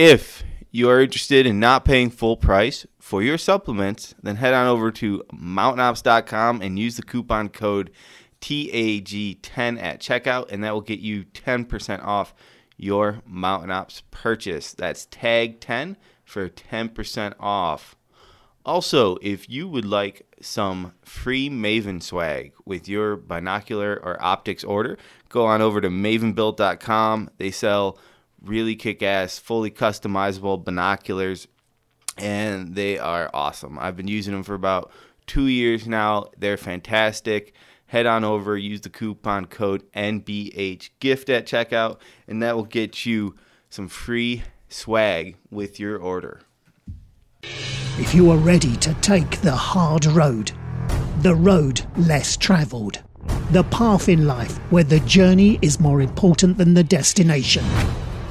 If you are interested in not paying full price for your supplements, then head on over to mountainops.com and use the coupon code TAG10 at checkout, and that will get you 10% off your Mountain Ops purchase. That's tag 10 for 10% off. Also, if you would like some free Maven swag with your binocular or optics order, go on over to mavenbuilt.com. They sell really kick ass, fully customizable binoculars, and they are awesome. I've been using them for about two years now. They're fantastic. Head on over, use the coupon code NBHGIFT at checkout, and that will get you some free swag with your order. If you are ready to take the hard road, the road less travelled, the path in life where the journey is more important than the destination,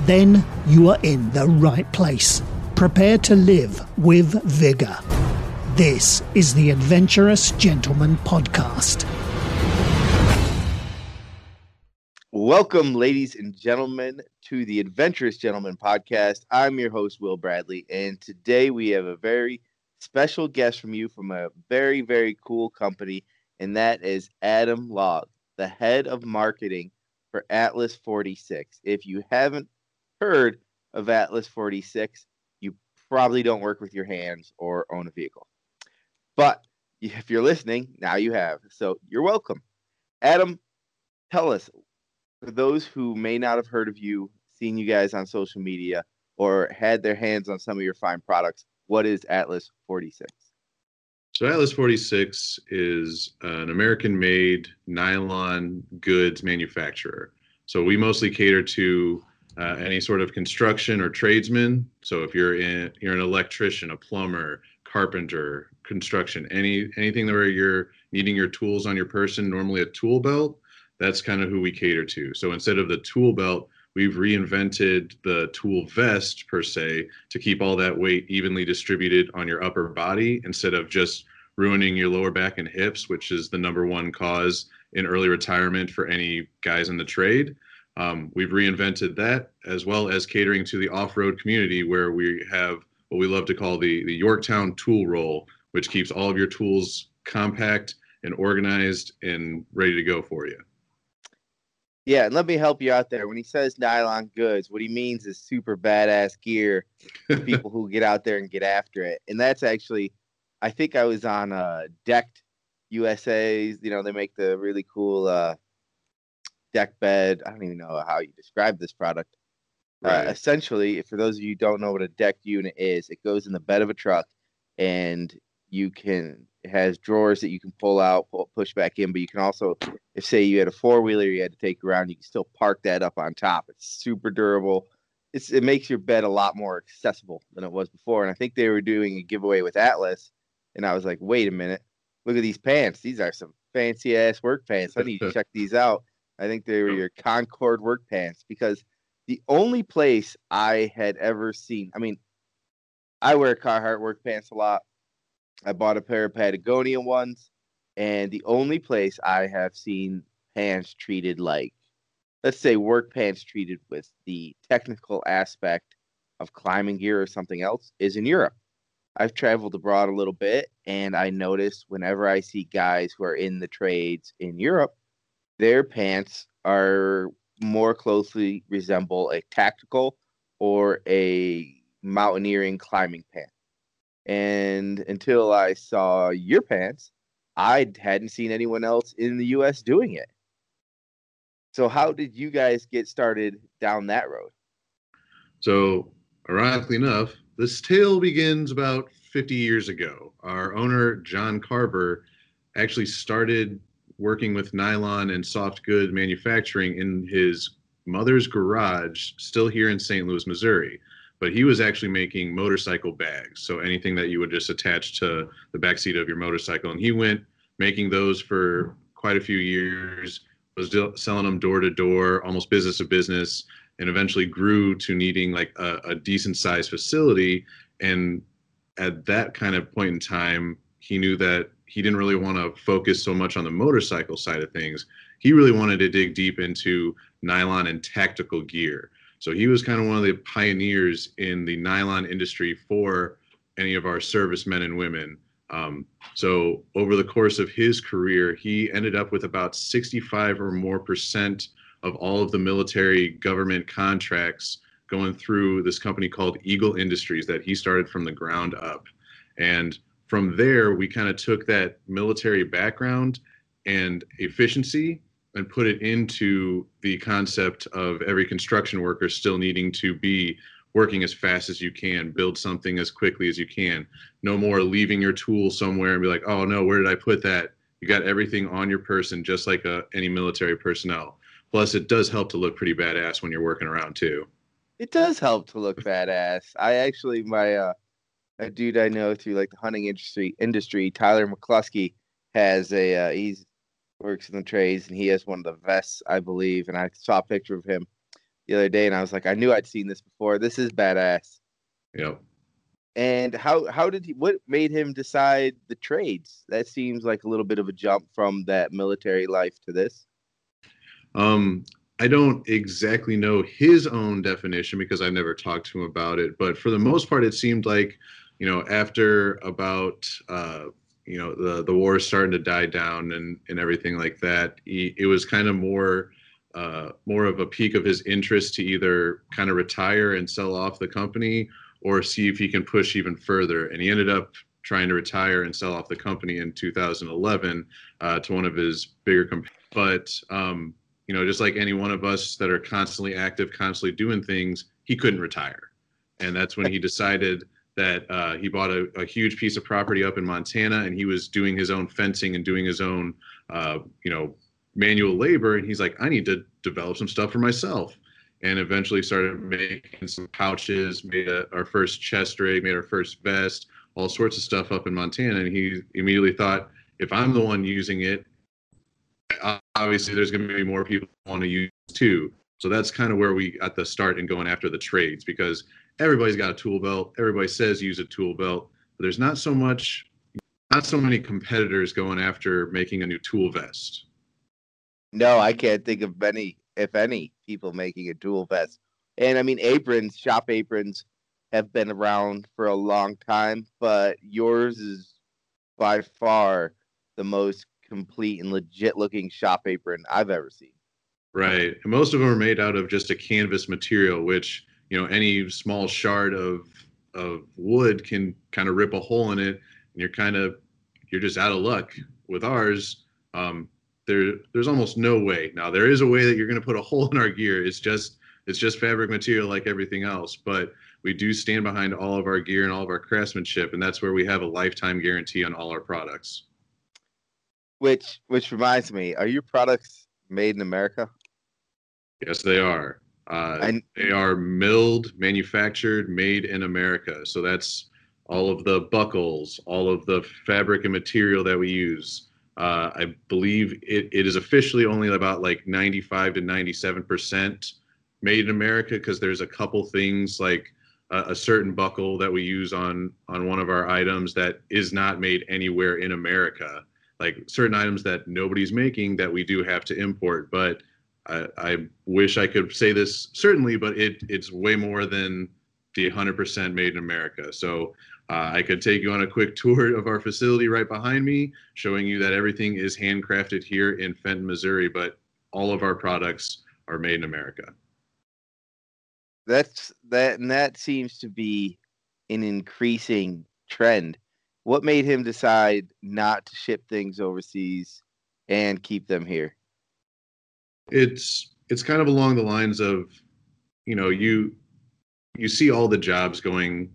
then you are in the right place. Prepare to live with vigour. This is the Adventurous Gentleman Podcast. Welcome, ladies and gentlemen, to the Adventurous Gentleman podcast. I'm your host, Will Bradley, and today we have a very special guest from you from a very, very cool company, and that is Adam Laug, the head of marketing for Atlas 46. If you haven't heard of Atlas 46, you probably don't work with your hands or own a vehicle. But if you're listening, now you have. So you're welcome. Adam, tell us for those who may not have heard of you, seen you guys on social media, or had their hands on some of your fine products, what is Atlas 46? So, Atlas 46 is an American made nylon goods manufacturer. So, we mostly cater to uh, any sort of construction or tradesman. So, if you're in, you're an electrician, a plumber, carpenter, construction, any anything where you're needing your tools on your person, normally a tool belt, that's kind of who we cater to. So instead of the tool belt, we've reinvented the tool vest per se to keep all that weight evenly distributed on your upper body instead of just ruining your lower back and hips, which is the number one cause in early retirement for any guys in the trade. Um, we've reinvented that as well as catering to the off-road community where we have what we love to call the, the Yorktown tool roll, which keeps all of your tools compact and organized and ready to go for you. Yeah, and let me help you out there. When he says nylon goods, what he means is super badass gear for people who get out there and get after it. And that's actually, I think I was on uh, Decked USA's. You know, they make the really cool uh, deck bed. I don't even know how you describe this product. Uh, right. Uh, essentially, for those of you who don't know what a deck unit is, it goes in the bed of a truck, and you can it has drawers that you can pull out, pull, push back in, but you can also, if say you had a four wheeler you had to take around, you can still park that up on top. It's super durable. It's, it makes your bed a lot more accessible than it was before. And I think they were doing a giveaway with Atlas, and I was like, wait a minute, look at these pants. These are some fancy ass work pants. I need to check these out. I think they were your Concord work pants because the only place I had ever seen, I mean, I wear Carhartt work pants a lot. I bought a pair of Patagonia ones, and the only place I have seen pants treated like, let's say, work pants treated with the technical aspect of climbing gear or something else is in Europe. I've traveled abroad a little bit, and I notice whenever I see guys who are in the trades in Europe, their pants are more closely resemble a tactical or a mountaineering climbing pant. And until I saw your pants, I hadn't seen anyone else in the US doing it. So, how did you guys get started down that road? So, ironically enough, this tale begins about 50 years ago. Our owner, John Carver, actually started working with nylon and soft good manufacturing in his mother's garage, still here in St. Louis, Missouri but he was actually making motorcycle bags. So anything that you would just attach to the back seat of your motorcycle. And he went making those for quite a few years, was selling them door to door, almost business to business, and eventually grew to needing like a, a decent sized facility. And at that kind of point in time, he knew that he didn't really want to focus so much on the motorcycle side of things. He really wanted to dig deep into nylon and tactical gear. So he was kind of one of the pioneers in the nylon industry for any of our servicemen and women. Um, so over the course of his career, he ended up with about 65 or more percent of all of the military government contracts going through this company called Eagle Industries that he started from the ground up. And from there, we kind of took that military background and efficiency and put it into the concept of every construction worker still needing to be working as fast as you can, build something as quickly as you can. No more leaving your tool somewhere and be like, oh no, where did I put that? You got everything on your person, just like uh, any military personnel. Plus, it does help to look pretty badass when you're working around too. It does help to look badass. I actually, my uh, a dude I know through like the hunting industry, industry Tyler McCluskey has a uh, he's works in the trades and he has one of the vests, I believe. And I saw a picture of him the other day and I was like, I knew I'd seen this before. This is badass. Yep. And how how did he what made him decide the trades? That seems like a little bit of a jump from that military life to this. Um I don't exactly know his own definition because I never talked to him about it, but for the most part it seemed like, you know, after about uh you know the the war is starting to die down and and everything like that he, it was kind of more uh, more of a peak of his interest to either kind of retire and sell off the company or see if he can push even further. And he ended up trying to retire and sell off the company in 2011 uh, to one of his bigger companies but um, you know just like any one of us that are constantly active constantly doing things he couldn't retire. And that's when he decided that uh, he bought a, a, huge piece of property up in Montana and he was doing his own fencing and doing his own, uh, you know, manual labor. And he's like, I need to develop some stuff for myself. And eventually started making some pouches, made a, our first chest rig, made our first vest, all sorts of stuff up in Montana. And he immediately thought, if I'm the one using it, obviously there's going to be more people want to use too. So that's kind of where we got the start in going after the trades because everybody's got a tool belt. Everybody says use a tool belt, but there's not so much, not so many competitors going after making a new tool vest. No, I can't think of any, if any, people making a tool vest. And I mean, aprons, shop aprons have been around for a long time, but yours is by far the most complete and legit looking shop apron I've ever seen. Right. And most of them are made out of just a canvas material, which you know any small shard of of wood can kind of rip a hole in it and you're kind of you're just out of luck with ours. Um, there there's almost no way. Now there is a way that you're going to put a hole in our gear. It's just it's just fabric material like everything else but we do stand behind all of our gear and all of our craftsmanship and that's where we have a lifetime guarantee on all our products. Which which reminds me are your products made in america? Yes they are uh, and they are milled, manufactured, made in America. So that's all of the buckles, all of the fabric and material that we use. Uh, I believe it, it is officially only about like 95 to 97 percent made in America because there's a couple things like a, a, certain buckle that we use on on one of our items that is not made anywhere in America. Like certain items that nobody's making that we do have to import, but I, I wish I could say this certainly, but it it's way more than the 100% made in America. So uh, I could take you on a quick tour of our facility right behind me, showing you that everything is handcrafted here in Fenton, Missouri, but all of our products are made in America. That's that, and that seems to be an increasing trend. What made him decide not to ship things overseas and keep them here? It's it's kind of along the lines of you know you you see all the jobs going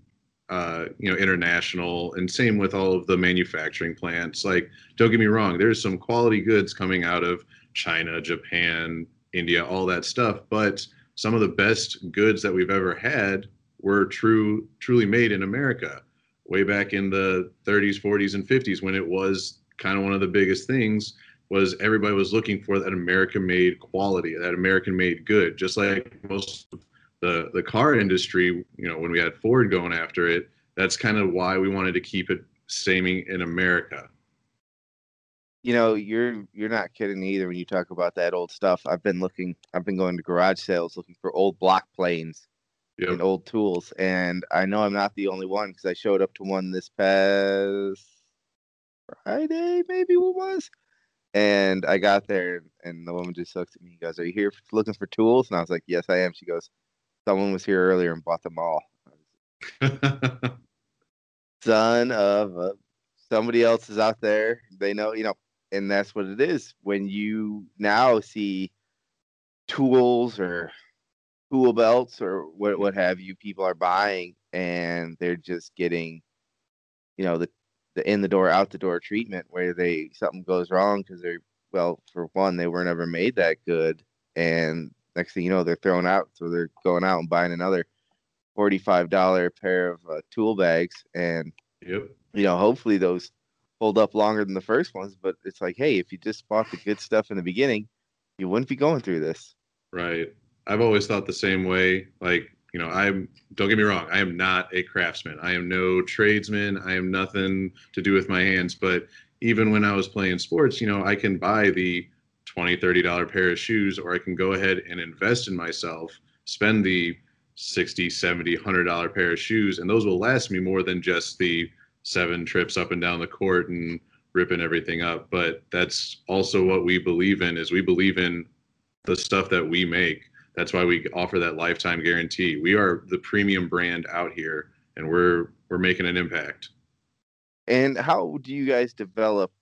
uh, you know international and same with all of the manufacturing plants. Like don't get me wrong there's some quality goods coming out of china japan india all that stuff but some of the best goods that we've ever had were true truly made in america way back in the 30s 40s and 50s when it was kind of one of the biggest things was everybody was looking for that American made quality, that American made good, just like most of the the car industry, you know, when we had Ford going after it, that's kind of why we wanted to keep it staying in America. you know, you're you're not kidding either when you talk about that old stuff. I've been looking, I've been going to garage sales looking for old block planes Yep. and old tools, and I know I'm not the only one because I showed up to one this past Friday, maybe it was, and I got there and the woman just looked at me and goes, "Are you here looking for tools?" And I was like, "Yes, I am." She goes, "Someone was here earlier and bought them all." son of a somebody else is out there. They know, you know, and that's what it is. When you now see tools or tool belts or what what have you, people are buying and they're just getting, you know, the the in the door, out the door treatment where they something goes wrong because they're well, for one, they were never made that good, and next thing you know, they're thrown out, so they're going out and buying another forty-five dollar pair of uh, tool bags, and yep. you know, hopefully those hold up longer than the first ones. But it's like, hey, if you just bought the good stuff in the beginning, you wouldn't be going through this. Right. I've always thought the same way. Like, you know, I'm don't get me wrong, I am not a craftsman. I am no tradesman. I am nothing to do with my hands. But even when I was playing sports, you know, I can buy the 20 30 dollar pair of shoes or i can go ahead and invest in myself spend the 60 70 100 dollar pair of shoes and those will last me more than just the seven trips up and down the court and ripping everything up but that's also what we believe in is we believe in the stuff that we make that's why we offer that lifetime guarantee we are the premium brand out here and we're we're making an impact And how do you guys develop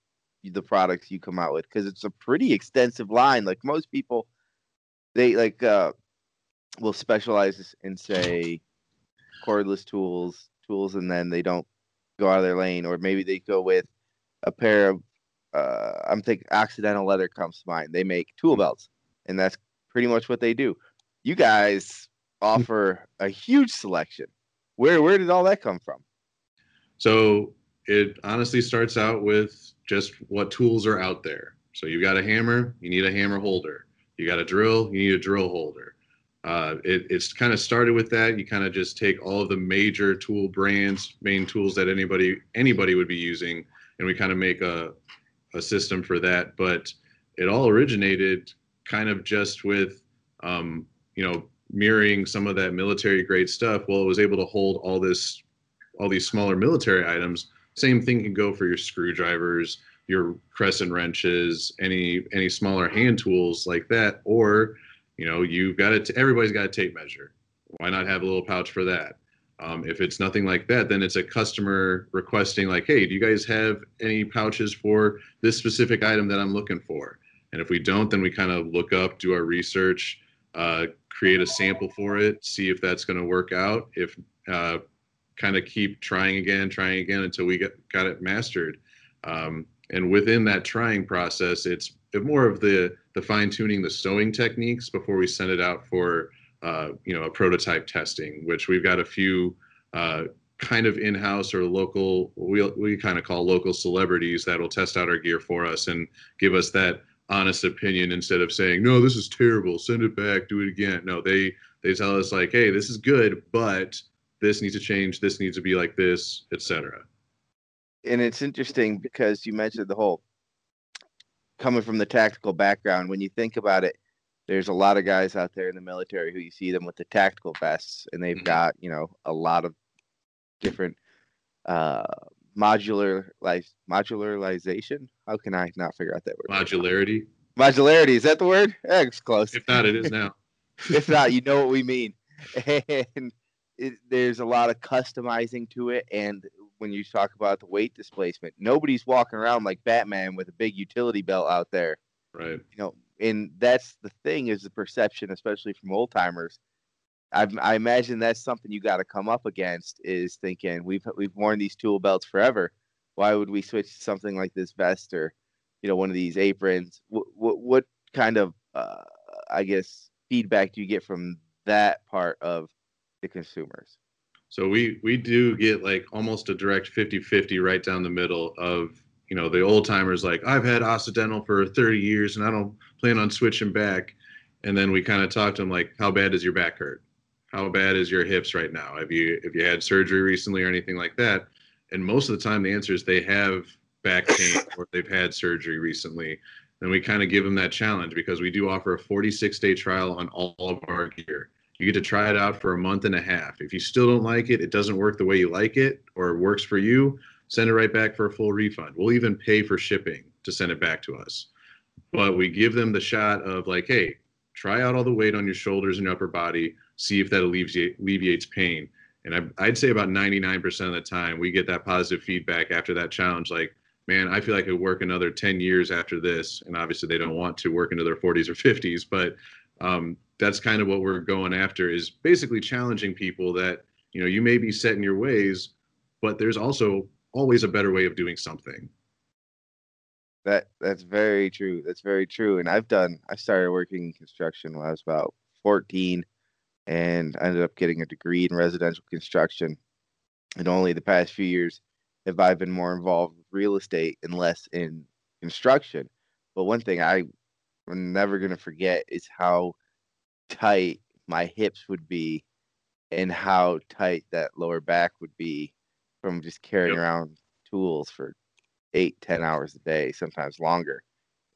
the products you come out with? Because it's a pretty extensive line. Like most people, they like uh, will specialize in say cordless tools, tools, and then they don't go out of their lane, or maybe they go with a pair of. Uh, I'm thinking Occidental Leather comes to mind. They make tool belts, and that's pretty much what they do. You guys offer a huge selection. Where where did all that come from? So it honestly starts out with just what tools are out there. So you've got a hammer, you need a hammer holder. You got a drill, you need a drill holder. Uh, it, it's kind of started with that. You kind of just take all of the major tool brands, main tools that anybody anybody would be using, and we kind of make a a system for that. But it all originated kind of just with um, you know mirroring some of that military grade stuff. Well, it was able to hold all this all these smaller military items. Same thing can go for your screwdrivers, your crescent wrenches, any any smaller hand tools like that. Or, you know, you've got it. Everybody's got a tape measure. Why not have a little pouch for that? Um, if it's nothing like that, then it's a customer requesting like, hey, do you guys have any pouches for this specific item that I'm looking for? And if we don't, then we kind of look up, do our research, uh, create a sample for it, see if that's going to work out. If uh, kind of keep trying again, trying again until we get got it mastered. Um, and within that trying process, it's more of the the fine tuning the sewing techniques before we send it out for uh, you know a prototype testing, which we've got a few uh, kind of in-house or local we we kind of call local celebrities that'll test out our gear for us and give us that honest opinion instead of saying no this is terrible. Send it back. Do it again. No they they tell us like hey this is good but this needs to change. This needs to be like this etc and it's interesting because you mentioned the whole coming from the tactical background when you think about it there's a lot of guys out there in the military who you see them with the tactical vests and they've Mhm. got you know a lot of different uh modular like modularization how can i not figure out that word modularity modularity is that the word yeah, it's close if not it is now if not, you know what we mean. And it, there's a lot of customizing to it. And when you talk about the weight displacement, nobody's walking around like Batman with a big utility belt out there. right You know, and that's the thing is the perception, especially from old timers. I, I imagine that's something you got to come up against is thinking we've we've worn these tool belts forever. Why would we switch to something like this vest or, you know, one of these aprons? What what, what kind of uh, I guess feedback do you get from that part of the consumers? So we we do get like almost a direct 50-50 right down the middle of you know the old timers like I've had Occidental for 30 years and I don't plan on switching back. And then we kind of talk to them like, how bad does your back hurt? How bad is your hips right now? Have you have you had surgery recently or anything like that? And most of the time the answer is they have back pain or they've had surgery recently, then we kind of give them that challenge because we do offer a 46 day trial on all of our gear. You get to try it out for a month and a half. If you still don't like it, it doesn't work the way you like it, or it works for you, send it right back for a full refund. We'll even pay for shipping to send it back to us. But we give them the shot of like, hey, try out all the weight on your shoulders and upper body, see if that alleviate, alleviates pain. And I, would say about 99% of the time, we get that positive feedback after that challenge. Like, man, I feel like I could work another 10 years after this. And obviously, they don't want to work into their 40s or 50s, but um, that's kind of what we're going after is basically challenging people that, you know, you may be set in your ways, but there's also always a better way of doing something. That that's very true. That's very true. And I've done I started working in construction when I was about 14 and I ended up getting a degree in residential construction. And only the past few years have I been more involved with real estate and less in construction. But one thing I am never going to forget is how tight my hips would be and how tight that lower back would be from just carrying yep. around tools for eight, ten hours a day, sometimes longer.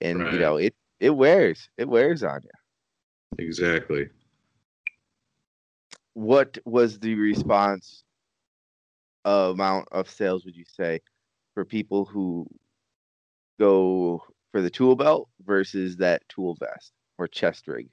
And right. you know, it it wears. It wears on you. Exactly what was the response amount of sales would you say for people who go for the tool belt versus that tool vest or chest rig?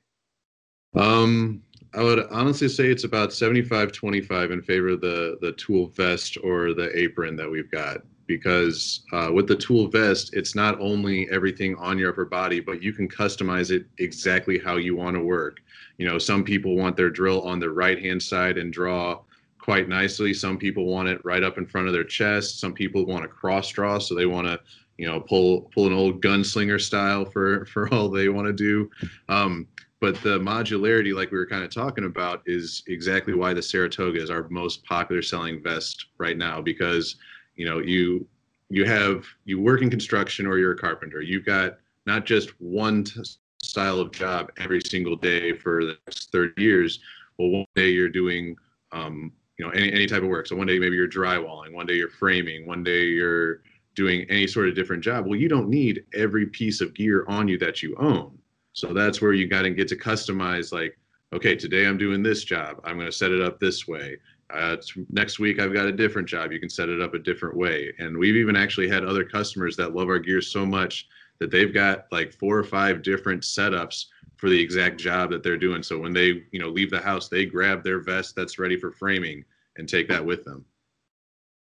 Um, I would honestly say it's about 75 25 in favor of the the tool vest or the apron that we've got because uh, with the tool vest it's not only everything on your upper body but you can customize it exactly how you want to work. You know some people want their drill on the right hand side and draw quite nicely. Some people want it right up in front of their chest. Some people want a cross draw so they want to you know pull pull an old gunslinger style for for all they want to do. Um, but the modularity like we were kind of talking about is exactly why the saratoga is our most popular selling vest right now because you know you you have you work in construction or you're a carpenter you've got not just one t- style of job every single day for the next 30 years. Well, one day you're doing, um, you know, any, any type of work. So one day maybe you're drywalling, one day you're framing, one day you're doing any sort of different job. Well, you don't need every piece of gear on you that you own. So that's where you got to get to customize like, okay, today I'm doing this job. I'm going to set it up this way. Uh, next week I've got a different job. You can set it up a different way. And we've even actually had other customers that love our gear so much that they've got like four or five different setups for the exact job that they're doing. So when they, you know, leave the house, they grab their vest that's ready for framing and take that with them.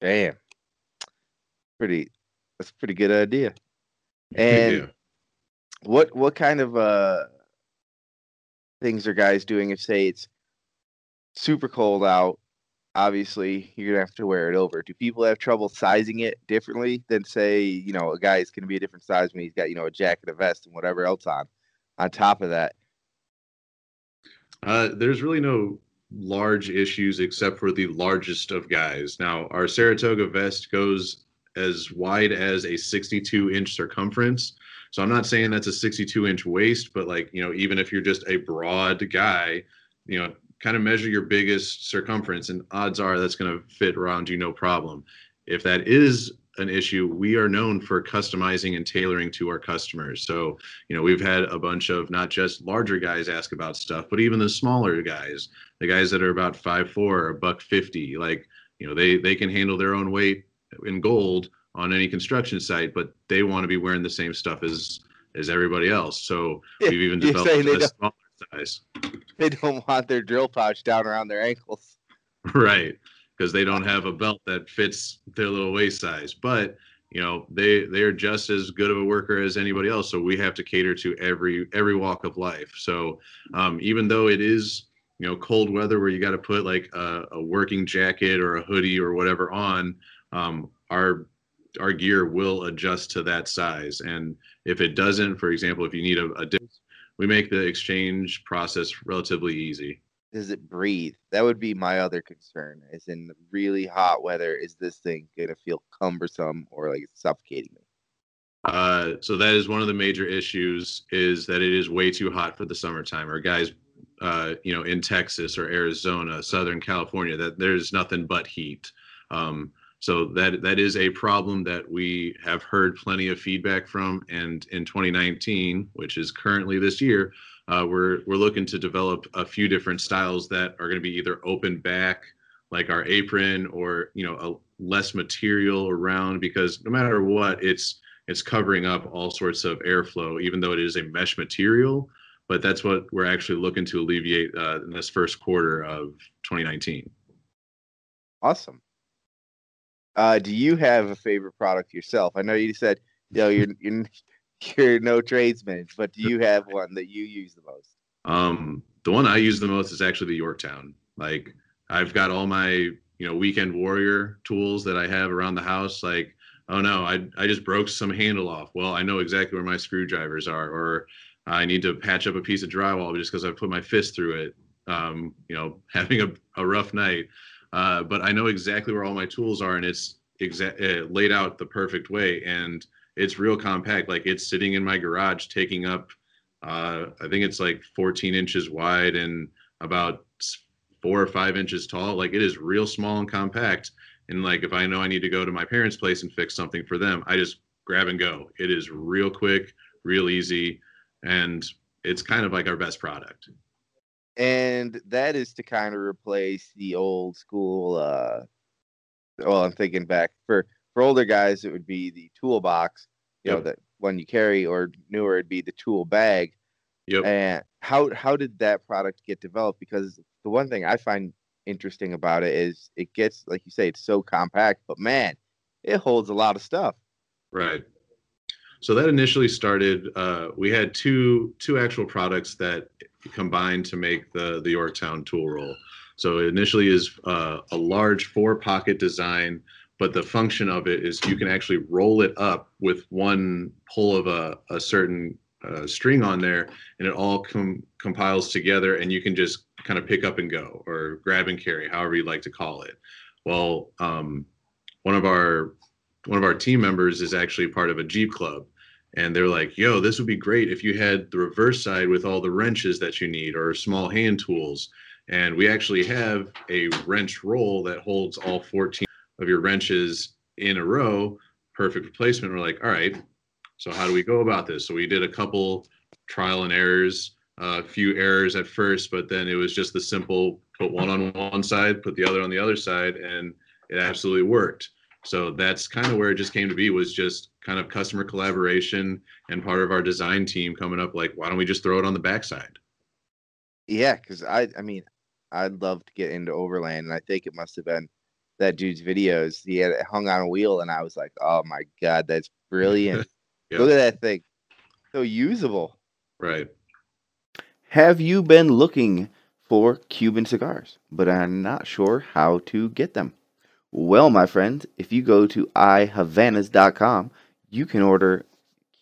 Damn. Pretty that's a pretty good idea. And yeah. what what kind of uh things are guys doing if say it's super cold out obviously you're gonna have to wear it over. Do people have trouble sizing it differently than say, you know, a guy is gonna be a different size when he's got, you know, a jacket, a vest, and whatever else on on top of that? Uh, there's really no large issues except for the largest of guys. Now, our Saratoga vest goes as wide as a 62 inch circumference. So I'm not saying that's a 62 inch waist, but like, you know, even if you're just a broad guy, you know, kind of measure your biggest circumference, and odds are that's going to fit around you no problem. If that is an issue, we are known for customizing and tailoring to our customers. So, you know, we've had a bunch of not just larger guys ask about stuff, but even the smaller guys, the guys that are about five four or buck fifty, like, you know, they they can handle their own weight in gold on any construction site, but they want to be wearing the same stuff as as everybody else. So we've even developed a smaller size. They don't want their drill pouch down around their ankles. Right, because they don't have a belt that fits their little waist size. But you know, they they are just as good of a worker as anybody else. So we have to cater to every every walk of life. So um, even though it is you know cold weather where you got to put like a, a, working jacket or a hoodie or whatever on, um, our our gear will adjust to that size. And if it doesn't, for example, if you need a, a we make the exchange process relatively easy. Does it breathe? That would be my other concern. Is in really hot weather, is this thing gonna feel cumbersome or like it's suffocating me? Uh, so that is one of the major issues is that it is way too hot for the summertime or guys uh, you know in texas or arizona southern california that there's nothing but heat um, So that that is a problem that we have heard plenty of feedback from. And in 2019, which is currently this year, uh, we're we're looking to develop a few different styles that are going to be either open back, like our apron, or you know, a less material around. Because no matter what, it's it's covering up all sorts of airflow, even though it is a mesh material. But that's what we're actually looking to alleviate uh, in this first quarter of 2019. Awesome. Uh, do you have a favorite product yourself? I know you said you know you're you're, you're no tradesman, but do you have one that you use the most? Um, the one I use the most is actually the Yorktown. Like I've got all my you know weekend warrior tools that I have around the house. Like oh no, I I just broke some handle off. Well, I know exactly where my screwdrivers are, or I need to patch up a piece of drywall just because I put my fist through it. Um, you know, having a, a rough night. Uh, but I know exactly where all my tools are, and it's uh, laid out the perfect way, and it's real compact. Like it's sitting in my garage, taking up. Uh, I think it's like 14 inches wide and about four or five inches tall. Like it is real small and compact. And like if I know I need to go to my parents' place and fix something for them, I just grab and go. It is real quick, real easy, and it's kind of like our best product and that is to kind of replace the old school uh well i'm thinking back for for older guys it would be the toolbox you yep. know that one you carry or newer it'd be the tool bag yep. and how how did that product get developed because the one thing i find interesting about it is it gets like you say it's so compact but man it holds a lot of stuff right so that initially started uh, we had two two actual products that combined to make the the Yorktown tool roll. So it initially is uh, a large four pocket design, but the function of it is you can actually roll it up with one pull of a, a certain uh, string on there, and it all com- compiles together, and you can just kind of pick up and go or grab and carry, however you like to call it. Well, um, one of our one of our team members is actually part of a Jeep club, and they're like, yo, this would be great if you had the reverse side with all the wrenches that you need or small hand tools. And we actually have a wrench roll that holds all 14 of your wrenches in a row, perfect replacement. We're like, all right, so how do we go about this? So we did a couple trial and errors, a uh, few errors at first, but then it was just the simple put one on one side, put the other on the other side, and it absolutely worked. So that's kind of where it just came to be was just kind of customer collaboration and part of our design team coming up like, why don't we just throw it on the backside? Yeah, because I I mean, I'd love to get into Overland, and I think it must have been that dude's videos. He had it hung on a wheel, and I was like, oh my god, that's brilliant! yep. Look at that thing, so usable. Right. Have you been looking for Cuban cigars, but are not sure how to get them? Well, my friend, if you go to ihavanas.com, you can order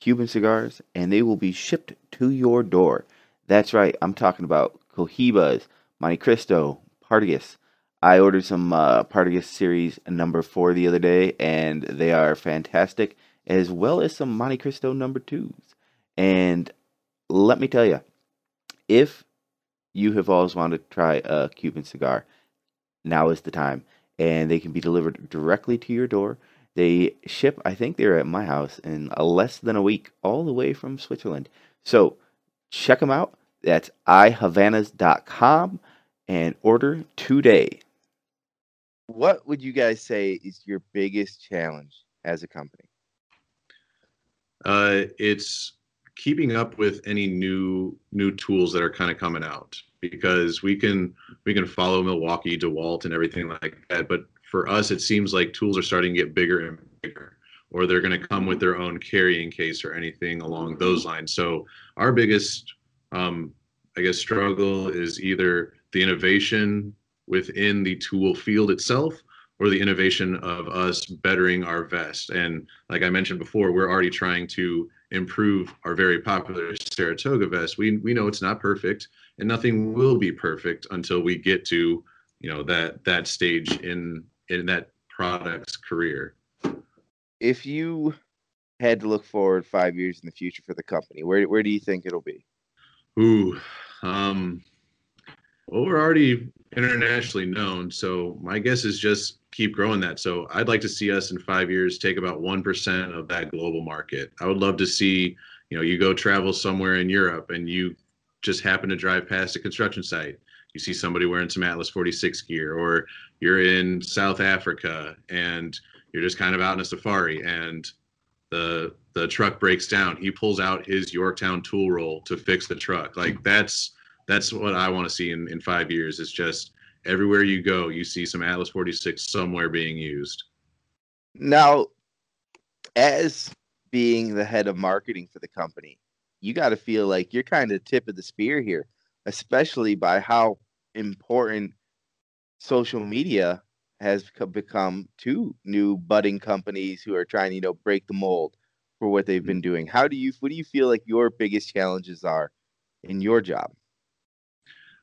Cuban cigars and they will be shipped to your door. That's right, I'm talking about Cohibas, Montecristo, Partagas. I ordered some uh, Partagas Series number 4 the other day and they are fantastic, as well as some Montecristo number 2s. And let me tell you, if you have always wanted to try a Cuban cigar, now is the time and they can be delivered directly to your door. They ship, I think they're at my house in less than a week, all the way from Switzerland. So check them out. That's ihavanas.com and order today. What would you guys say is your biggest challenge as a company? Uh, it's keeping up with any new new tools that are kind of coming out because we can we can follow Milwaukee, DeWalt, and everything like that. But for us, it seems like tools are starting to get bigger and bigger, or they're going to come with their own carrying case or anything along those lines. So our biggest, um, I guess, struggle is either the innovation within the tool field itself or the innovation of us bettering our vest. And like I mentioned before, we're already trying to improve our very popular Saratoga vest. We we know it's not perfect, and nothing will be perfect until we get to you know that that stage in in that product's career. If you had to look forward five years in the future for the company, where where do you think it'll be? Ooh, um, Well, we're already internationally known, so my guess is just keep growing that. So I'd like to see us in five years take about one percent of that global market. I would love to see, you know, you go travel somewhere in Europe and you just happen to drive past a construction site. You see somebody wearing some Atlas 46 gear, or you're in South Africa and you're just kind of out in a safari and the the truck breaks down. He pulls out his Yorktown tool roll to fix the truck. Like that's that's what I want to see in, in five years. It's just everywhere you go, you see some Atlas 46 somewhere being used. Now, as being the head of marketing for the company, you got to feel like you're kind of tip of the spear here, especially by how important social media has become to new budding companies who are trying to you know break the mold for what they've been doing. How do you what do you feel like your biggest challenges are in your job?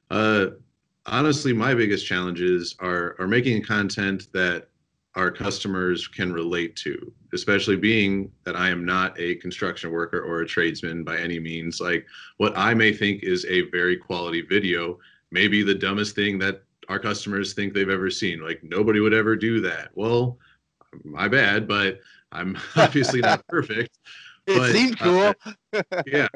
Uh, honestly, my biggest challenges are are making content that our customers can relate to, especially being that I am not a construction worker or a tradesman by any means. Like what I may think is a very quality video may be the dumbest thing that our customers think they've ever seen. Like nobody would ever do that. Well, my bad, but I'm obviously not perfect. It but, seemed cool. Uh, yeah,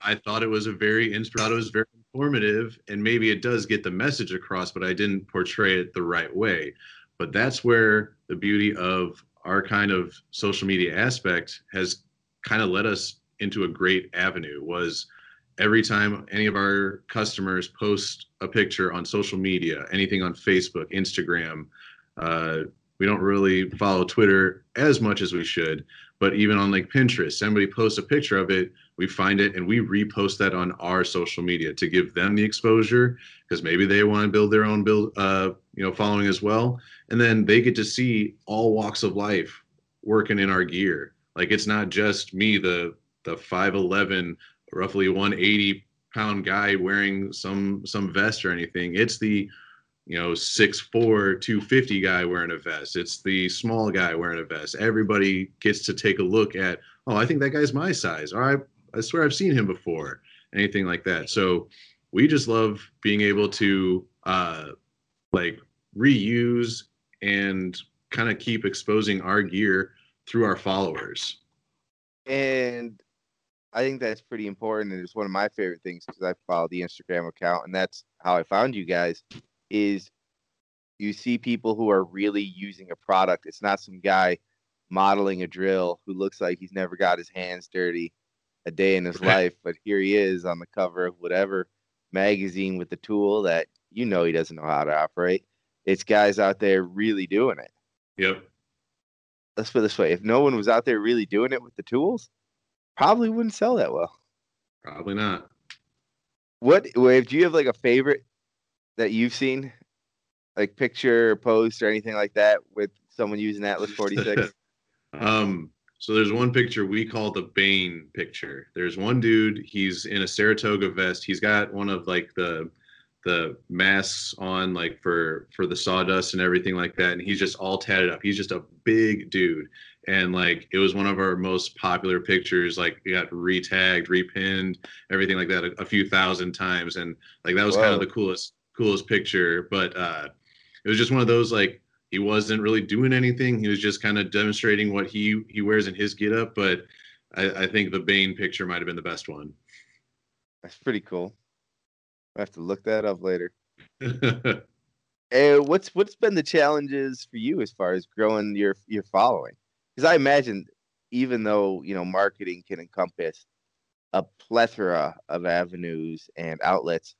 I thought it was a very thought it was very informative, and maybe it does get the message across, but I didn't portray it the right way. But that's where the beauty of our kind of social media aspect has kind of led us into a great avenue. Was every time any of our customers post a picture on social media, anything on Facebook, Instagram, uh, we don't really follow Twitter as much as we should, but even on like Pinterest, somebody posts a picture of it, we find it and we repost that on our social media to give them the exposure because maybe they want to build their own build, uh, you know, following as well, and then they get to see all walks of life working in our gear. Like it's not just me, the the 5'11, roughly 180 pound guy wearing some some vest or anything. It's the you know, 6'4, 250 guy wearing a vest. It's the small guy wearing a vest. Everybody gets to take a look at, oh, I think that guy's my size. Or I, I swear I've seen him before. Anything like that. So we just love being able to uh, like reuse and kind of keep exposing our gear through our followers. And I think that's pretty important. And it's one of my favorite things because I follow the Instagram account, and that's how I found you guys is you see people who are really using a product. It's not some guy modeling a drill who looks like he's never got his hands dirty a day in his life, but here he is on the cover of whatever magazine with the tool that you know he doesn't know how to operate. It's guys out there really doing it. Yep. Let's put it this way: if no one was out there really doing it with the tools, probably wouldn't sell that well. Probably not. What? Wave? Do you have like a favorite that you've seen, like picture or post or anything like that with someone using Atlas 46? um, so there's one picture we call the Bane picture. There's one dude, he's in a Saratoga vest. He's got one of like the the masks on like for for the sawdust and everything like that and he's just all tatted up he's just a big dude and like it was one of our most popular pictures like he got retagged repinned everything like that a, a few thousand times and like that was Whoa. kind of the coolest coolest picture, but uh, it was just one of those like he wasn't really doing anything. He was just kind of demonstrating what he he wears in his getup. But I, I think the Bane picture might have been the best one. That's pretty cool. I have to look that up later. and what's what's been the challenges for you as far as growing your your following? Because I imagine even though you know marketing can encompass a plethora of avenues and outlets,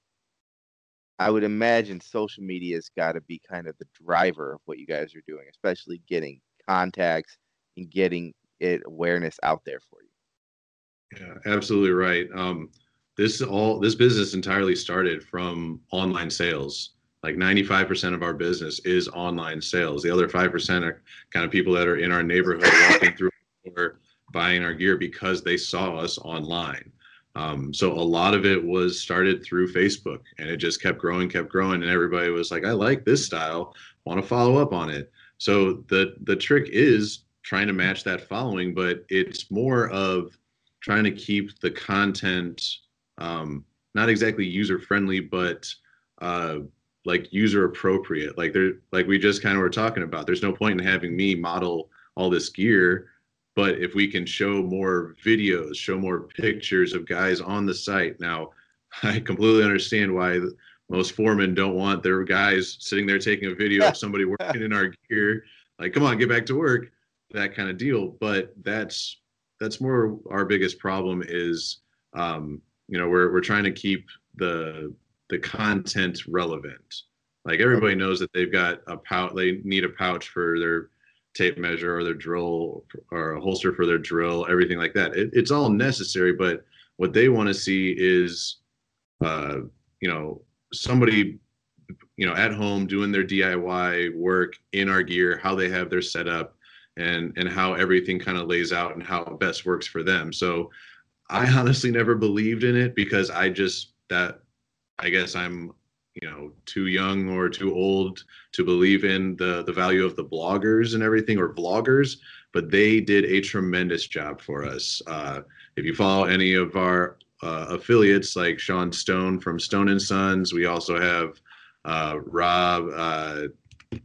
I would imagine social media's got to be kind of the driver of what you guys are doing, especially getting contacts and getting it awareness out there for you. Yeah, absolutely right. Um, this all this business entirely started from online sales. Like 95% of our business is online sales. The other 5% are kind of people that are in our neighborhood walking through or buying our gear because they saw us online. Um, so a lot of it was started through Facebook and it just kept growing, kept growing. And everybody was like, I like this style, want to follow up on it. So the, the trick is trying to match that following, but it's more of trying to keep the content um, not exactly user friendly, but uh, like user appropriate. Like they're like we just kind of were talking about. There's no point in having me model all this gear, but if we can show more videos, show more pictures of guys on the site. Now, I completely understand why most foremen don't want their guys sitting there taking a video of somebody working in our gear. Like, come on, get back to work, that kind of deal. But that's that's more our biggest problem is um, you know we're we're trying to keep the the content relevant. Like everybody knows that they've got a pouch, they need a pouch for their tape measure or their drill or a holster for their drill, everything like that. It, it's all necessary, but what they want to see is, uh, you know, somebody, you know, at home doing their DIY work in our gear, how they have their setup, and and how everything kind of lays out and how it best works for them. So, I honestly never believed in it because I just that I guess I'm you know too young or too old to believe in the the value of the bloggers and everything or vloggers but they did a tremendous job for us. Uh, if you follow any of our uh, affiliates like sean stone from stone and sons we also have uh, rob uh,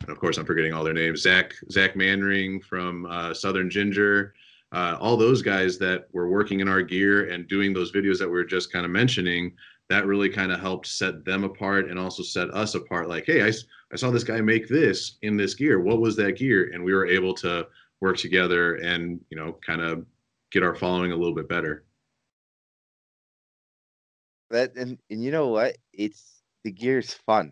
of course i'm forgetting all their names zach zach manring from uh, southern ginger uh, all those guys that were working in our gear and doing those videos that we were just kind of mentioning that really kind of helped set them apart and also set us apart. Like hey I, I saw this guy make this in this gear. What was that gear? And we were able to work together and you know kind of get our following a little bit better. That and, and you know what? It's the gear's fun.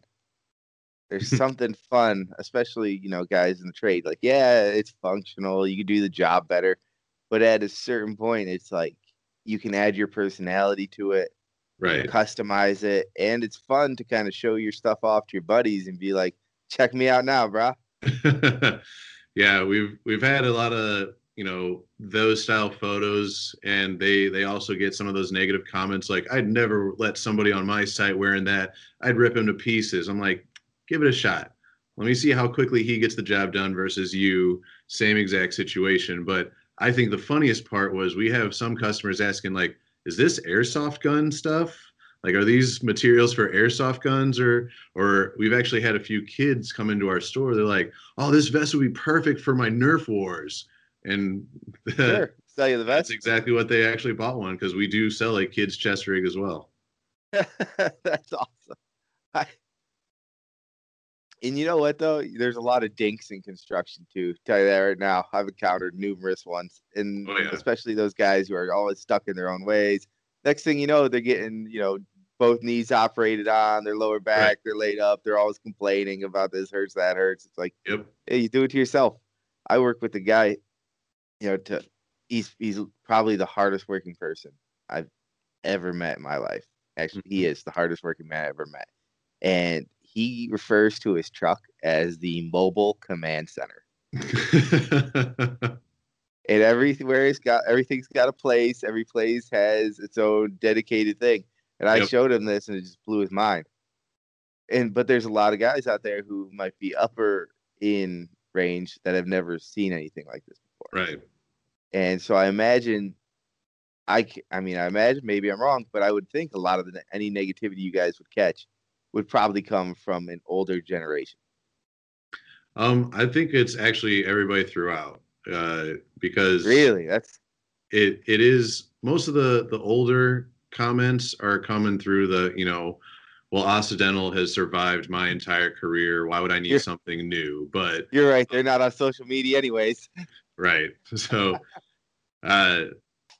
There's something fun especially you know guys in the trade. Like yeah it's functional. You can do the job better. But at a certain point it's like you can add your personality to it right. customize it and it's fun to kind of show your stuff off to your buddies and be like check me out now bro yeah we've we've had a lot of you know those style photos and they they also get some of those negative comments like i'd never let somebody on my site wearing that. I'd rip him to pieces. I'm like give it a shot. Let me see how quickly he gets the job done versus you. Same exact situation but i think the funniest part was we have some customers asking like is this airsoft gun stuff? Like, are these materials for airsoft guns, or or we've actually had a few kids come into our store. They're like, "Oh, this vest would be perfect for my Nerf wars," and sure. sell you the vest. That's exactly what they actually bought one because we do sell a kids chest rig as well. that's awesome. I, and you know what though? There's a lot of dinks in construction too. Tell you that right now. I've encountered numerous ones, and oh, yeah. especially those guys who are always stuck in their own ways. Next thing you know, they're getting you know both knees operated on, their lower back, right. they're laid up. They're always complaining about this hurts, that hurts. It's like, yep. hey, you do it to yourself. I work with a guy, you know, to he's he's probably the hardest working person I've ever met in my life. Actually, mm-hmm. he is the hardest working man I ever met, and he refers to his truck as the mobile command center. and everywhere he's got everything's got a place. Every place has its own dedicated thing. And I yep. showed him this and it just blew his mind. And but there's a lot of guys out there who might be upper in range that have never seen anything like this before. Right. And so I imagine I I mean I imagine maybe I'm wrong, but I would think a lot of the any negativity you guys would catch would probably come from an older generation? Um, I think it's actually everybody throughout uh, because really that's it. It is most of the the older comments are coming through the you know, well, Occidental has survived my entire career. Why would I need you're, something new? But you're right; they're not on social media, anyways. Right. So, uh,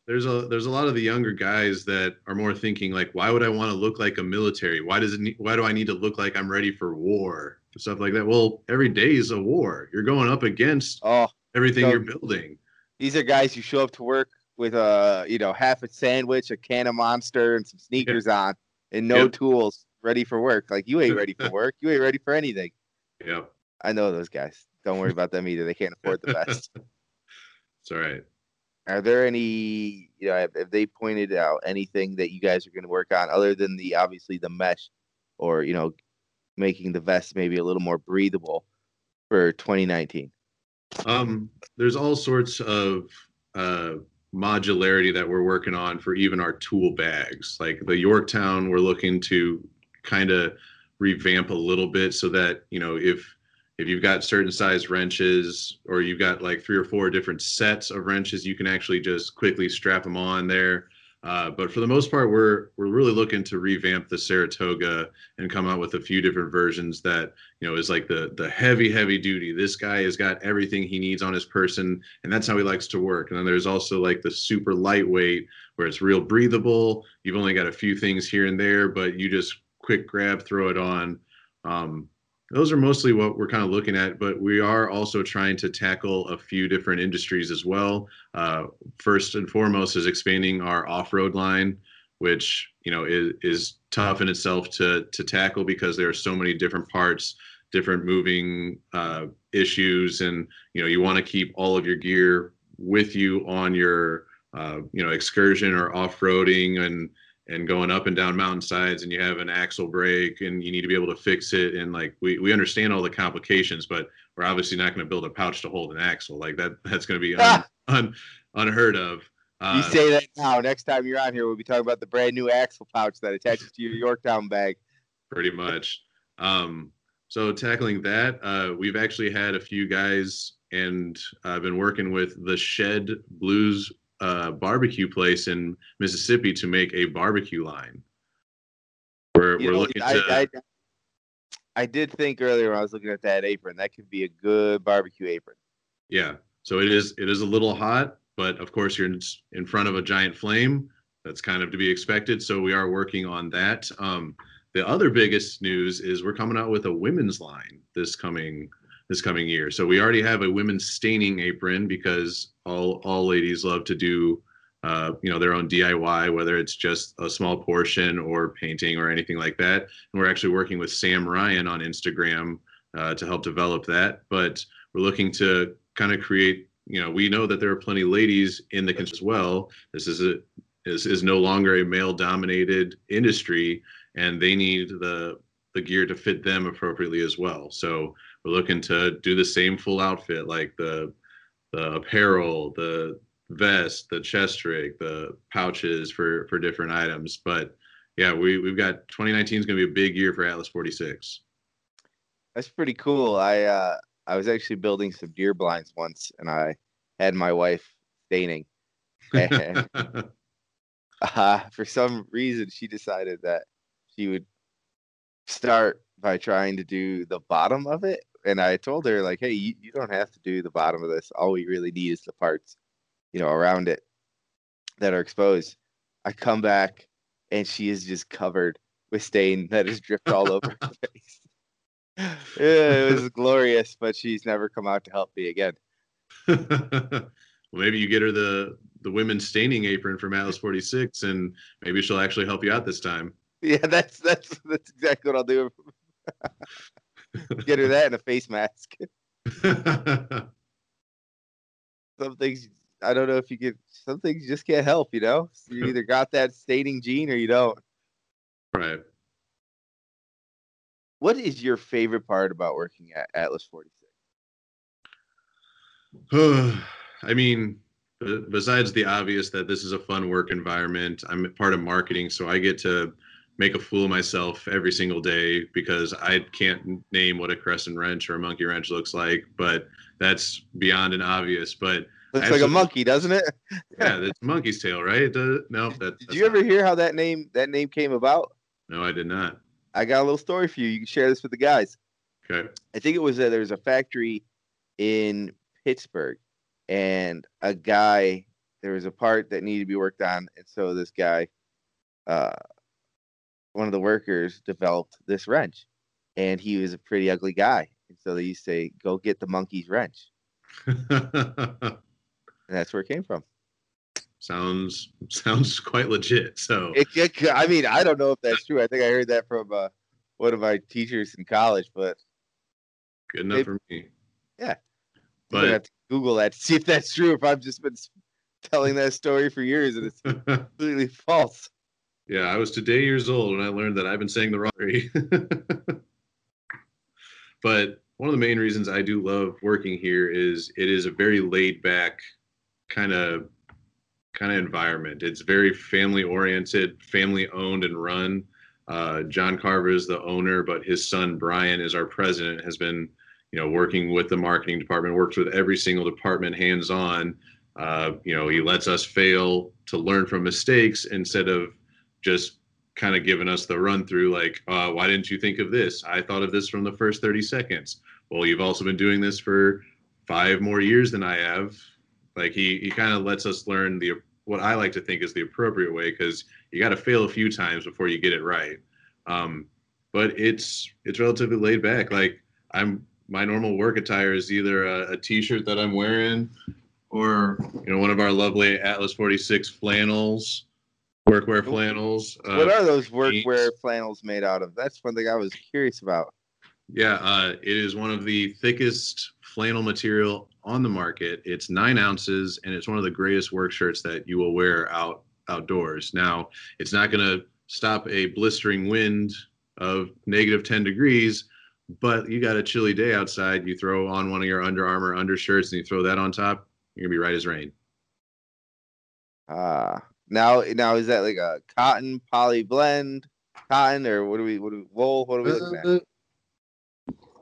there's a there's a lot of the younger guys that are more thinking like why would i want to look like a military? Why does it need, why do i need to look like i'm ready for war? Stuff like that. Well every day is a war. You're going up against oh, everything so you're building. these are guys who show up to work with a you know half a sandwich a can of monster and some sneakers yeah. on and no yep. tools ready for work. Like you ain't ready for work. You ain't ready for anything. Yeah i know those guys. Don't worry about them either. They can't afford the best. It's all right are there any, you know, have, have they pointed out anything that you guys are going to work on other than the obviously the mesh or, you know, making the vest maybe a little more breathable for 2019? Um, there's all sorts of uh, modularity that we're working on for even our tool bags. Like the Yorktown, we're looking to kind of revamp a little bit so that you know if if you've got certain size wrenches or you've got like three or four different sets of wrenches, you can actually just quickly strap them on there. Uh, but for the most part, we're we're really looking to revamp the Saratoga and come out with a few different versions that you know is like the the heavy heavy duty. This guy has got everything he needs on his person, and that's how he likes to work. And then there's also like the super lightweight where it's real breathable. You've only got a few things here and there, but you just quick grab, throw it on. Um, those are mostly what we're kind of looking at, but we are also trying to tackle a few different industries as well. Uh, first and foremost is expanding our off-road line, which you know is, is tough in itself to to tackle because there are so many different parts, different moving uh, issues, and you know you want to keep all of your gear with you on your uh, you know excursion or off-roading and and going up and down mountainsides and you have an axle break and you need to be able to fix it and like we, we understand all the complications but we're obviously not going to build a pouch to hold an axle like that that's going to be un, un, unheard of. Uh, you say that now next time you're on here we'll be talking about the brand new axle pouch that attaches to your yorktown bag. Pretty much. Um, so tackling that uh, we've actually had a few guys and i've been working with the shed blues uh, barbecue place in Mississippi to make a barbecue line. We're, we're know, looking I, to. I, I did think earlier when I was looking at that apron that could be a good barbecue apron. Yeah, so it is. It is a little hot, but of course you're in, in front of a giant flame. That's kind of to be expected. So we are working on that. Um, the other biggest news is we're coming out with a women's line this coming this coming year. So we already have a women's staining apron because all all ladies love to do uh, you know their own DIY, whether it's just a small portion or painting or anything like that. And we're actually working with Sam Ryan on Instagram uh, to help develop that. But we're looking to kind of create. You know, we know that there are plenty of ladies in the as well. This is a is is no longer a male dominated industry, and they need the the gear to fit them appropriately as well. So we're looking to do the same full outfit, like the the apparel, the vest, the chest rig, the pouches for for different items. But yeah, we we've got 2019 is going to be a big year for Atlas 46. That's pretty cool. I uh, I was actually building some deer blinds once, and I had my wife staining. And, uh, for some reason, she decided that she would start by trying to do the bottom of it and I told her like, hey, you, you don't have to do the bottom of this. All we really need is the parts, you know, around it that are exposed. I come back and she is just covered with stain that is dripped all over her face. yeah, it was glorious, but she's never come out to help me again. well, maybe you get her the the women's staining apron from Atlas 46, and maybe she'll actually help you out this time. Yeah, that's that's that's exactly what I'll do. Get her that and a face mask. some things I don't know if you get some things you just can't help, you know? So you either got that staining gene or you don't. Right. What is your favorite part about working at Atlas 46? I mean, besides the obvious that this is a fun work environment, I'm part of marketing, so I get to make a fool of myself every single day because I can't name what a crescent wrench or a monkey wrench looks like, but that's beyond an obvious. But looks like a monkey, doesn't it? yeah, it's monkey's tail, right? Uh, no, that, did you ever hear how that name that name came about? No, I did not. I got a little story for you. You can share this with the guys. Okay. I think it was a, there was a factory in Pittsburgh, and a guy there was a part that needed to be worked on, and so this guy uh, one of the workers developed this wrench, and he was a pretty ugly guy. And so they used to say, "Go get the monkey's wrench," and that's where it came from. Sounds sounds quite legit. So it, it, I mean, I don't know if that's true. I think I heard that from uh, one of my teachers in college, but good enough it, for me. Yeah, but have to Google that to see if that's true. If I've just been telling that story for years and it's completely false. Yeah, I was today years old when I learned that I've been saying the wrong thing. but one of the main reasons I do love working here is it is a very laid back kind of kind of environment. It's very family oriented, family owned and run. Uh, John Carver is the owner, but his son Brian is our president. Has been, you know, working with the marketing department, works with every single department hands on. Uh, you know, he lets us fail to learn from mistakes instead of just kind of giving us the run through. Like, uh, why didn't you think of this? I thought of this from the first 30 seconds. Well, you've also been doing this for five more years than I have. Like he he kind of lets us learn the what I like to think is the appropriate way because you got to fail a few times before you get it right. Um, but it's it's relatively laid back. Like I'm my normal work attire is either a a t-shirt that I'm wearing or you know one of our lovely Atlas 46 flannels, workwear flannels. Uh, what are those jeans. workwear flannels made out of? That's one thing I was curious about. Yeah, uh, it is one of the thickest flannel material on the market. It's nine ounces, and it's one of the greatest work shirts that you will wear out outdoors. Now, it's not going to stop a blistering wind of negative 10 degrees, but you got a chilly day outside. You throw on one of your Under Armour undershirts, and you throw that on top. You're gonna be right as rain. Ah, now now is that like a cotton poly blend, cotton or what do we what do we, wool? What are we looking at? Uh,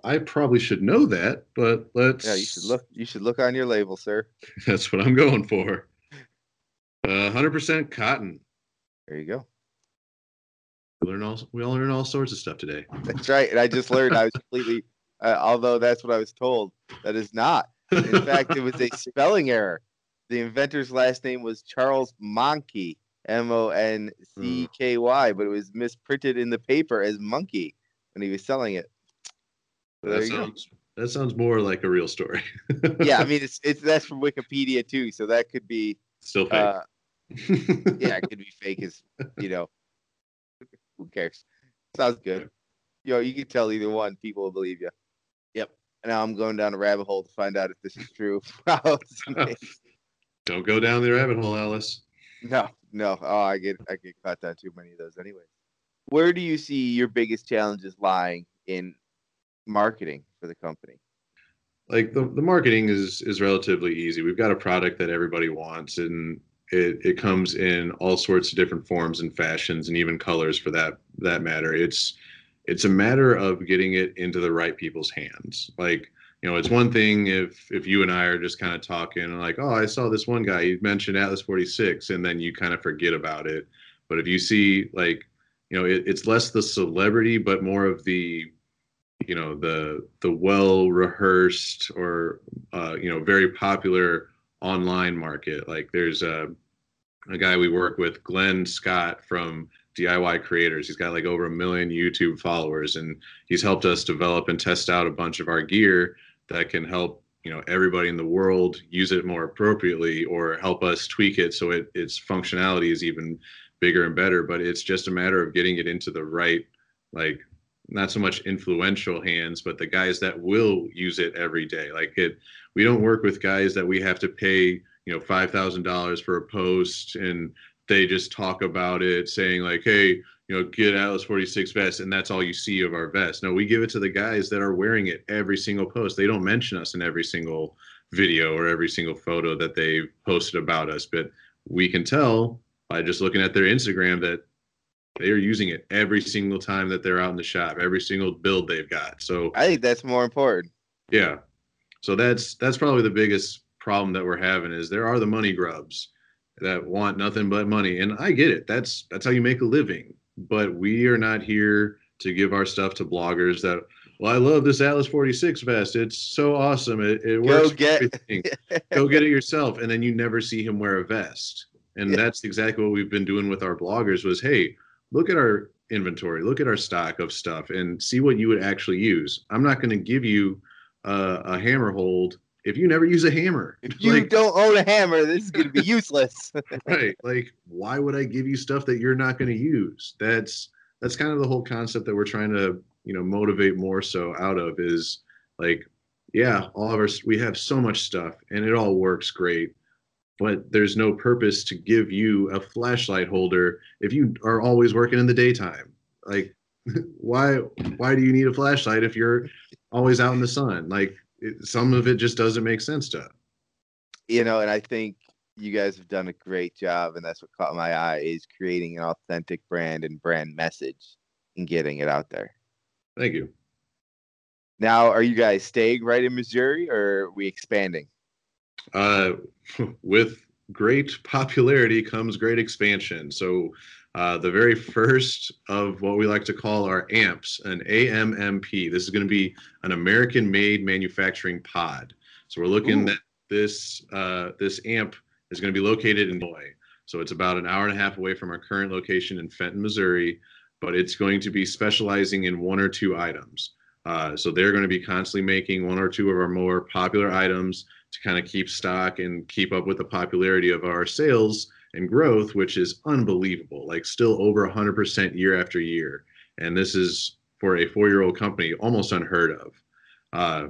I probably should know that, but let's. Yeah, you should look. You should look on your label, sir. That's what I'm going for. Uh, 100% cotton. There you go. We learn all. We all learn all sorts of stuff today. That's right. And I just learned I was completely. Uh, although that's what I was told, that is not. In fact, it was a spelling error. The inventor's last name was Charles Moncky, M O N C K Y, but it was misprinted in the paper as Monkey when he was selling it. So That you go. sounds. That sounds more like a real story. Yeah, I mean it's it's that's from Wikipedia too, so that could be Still fake. uh, yeah, it could be fake as you know. Who cares? Sounds good. You know, you can tell either one, people will believe you. Yep. And now I'm going down a rabbit hole to find out if this is true. Don't go down the rabbit hole, Alice. no, no. Oh, I get I get caught down too many of those anyway. Where do you see your biggest challenges lying in marketing for the company? like the, the marketing is is relatively easy we've got a product that everybody wants and it, it comes in all sorts of different forms and fashions and even colors for that that matter it's it's a matter of getting it into the right people's hands like you know it's one thing if if you and i are just kind of talking and like oh i saw this one guy you mentioned atlas 46 and then you kind of forget about it. But if you see like you know it, it's less the celebrity but more of the you know the the well rehearsed or uh, you know very popular online market. Like there's a a guy we work with glenn scott from diy creators. He's got like over a million youtube followers and he's helped us develop and test out a bunch of our gear that can help you know everybody in the world use it more appropriately or help us tweak it so it its functionality is even bigger and better but it's just a matter of getting it into the right like not so much influential hands, but the guys that will use it every day. Like it, we don't work with guys that we have to pay, you know, five thousand dollars for a post, and they just talk about it, saying like, "Hey, you know, get Atlas 46 vest," and that's all you see of our vest. No, we give it to the guys that are wearing it every single post. They don't mention us in every single video or every single photo that they posted about us, but we can tell by just looking at their Instagram that they are using it every single time that they're out in the shop, every single build they've got. So I think that's more important. yeah, so that's that's probably the biggest problem that we're having is there are the money grubs that want nothing but money, and I get it. That's that's how you make a living. But we are not here to give our stuff to bloggers that. Well, I love this Atlas 46 vest. It's so awesome. It, it Go works. for get- everything. Go get it yourself, and then you never see him wear a vest. And Yeah. that's exactly what we've been doing with our bloggers. Was hey, look at our inventory, look at our stock of stuff, and see what you would actually use. I'm not going to give you uh, a hammer hold if you never use a hammer. If you Like, don't own a hammer, this is going to be useless. right? Like, why would I give you stuff that you're not going to use? That's that's kind of the whole concept that we're trying to you know motivate more so out of is like, yeah, all of our we have so much stuff and it all works great. But there's no purpose to give you a flashlight holder if you are always working in the daytime. Like, why why do you need a flashlight if you're always out in the sun? Like, it, some of it just doesn't make sense to. you know, and I think you guys have done a great job, and that's what caught my eye is creating an authentic brand and brand message. and getting it out there. Thank you. Now, are you guys staying right in Missouri or are we expanding? Uh, with great popularity comes great expansion. So, uh, the very first of what we like to call our amps, an AMMP. This is going to be an American-made manufacturing pod. So we're looking Ooh. at this uh, this amp is going to be located in Illinois. So it's about an hour and a half away from our current location in Fenton, Missouri, but it's going to be specializing in one or two items. Uh, so they're going to be constantly making one or two of our more popular items to kind of keep stock and keep up with the popularity of our sales and growth, which is unbelievable, like still over 100% year after year. And this is for a four year old company almost unheard of. Uh,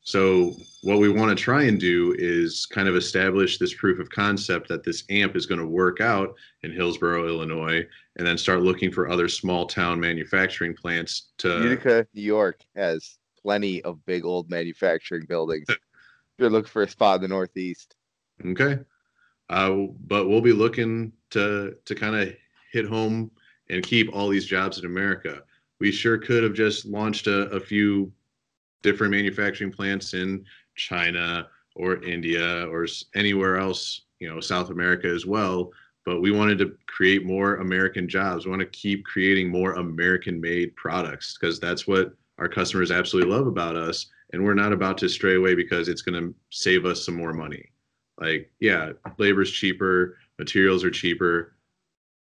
so, what we want to try and do is kind of establish this proof of concept that this amp is going to work out in Hillsboro, Illinois, and then start looking for other small town manufacturing plants to. Utica, New York has plenty of big old manufacturing buildings. you're looking for a spot in the Northeast. Okay. Uh, but we'll be looking to to kind of hit home and keep all these jobs in America. We sure could have just launched a, a few different manufacturing plants in China or India or anywhere else, you know, South America as well. But we wanted to create more American jobs. We want to keep creating more American made products because that's what our customers absolutely love about us. And we're not about to stray away because it's going to save us some more money. Like, yeah, labor's cheaper, materials are cheaper,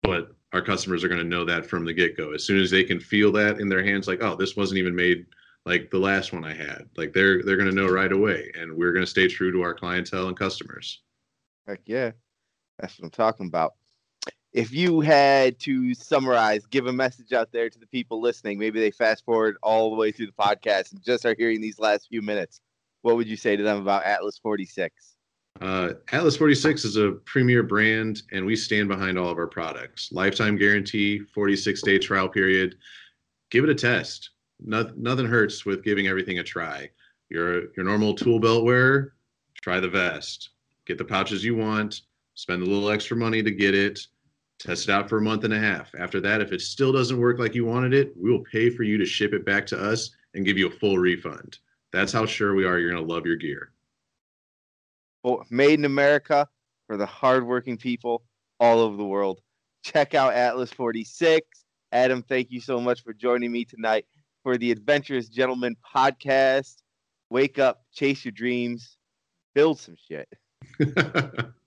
but our customers are going to know that from the get go. As soon as they can feel that in their hands, like, oh, this wasn't even made like the last one I had. Like they're they're gonna know right away, and we're gonna stay true to our clientele and customers. Heck yeah, that's what I'm talking about. If you had to summarize, give a message out there to the people listening, maybe they fast forward all the way through the podcast and just are hearing these last few minutes. What would you say to them about Atlas 46? Uh, Atlas 46 is a premier brand, and we stand behind all of our products. Lifetime guarantee, 46 day trial period. Give it a test nothing, nothing hurts with giving everything a try. Your your normal tool belt wearer, try the vest. Get the pouches you want. Spend a little extra money to get it. Test it out for a month and a half. After that, if it still doesn't work like you wanted it, we will pay for you to ship it back to us and give you a full refund. That's how sure we are you're going to love your gear. Made in America for the hardworking people all over the world. Check out Atlas 46. Adam, thank you so much for joining me tonight for the Adventurous Gentleman podcast. Wake up, chase your dreams, build some shit.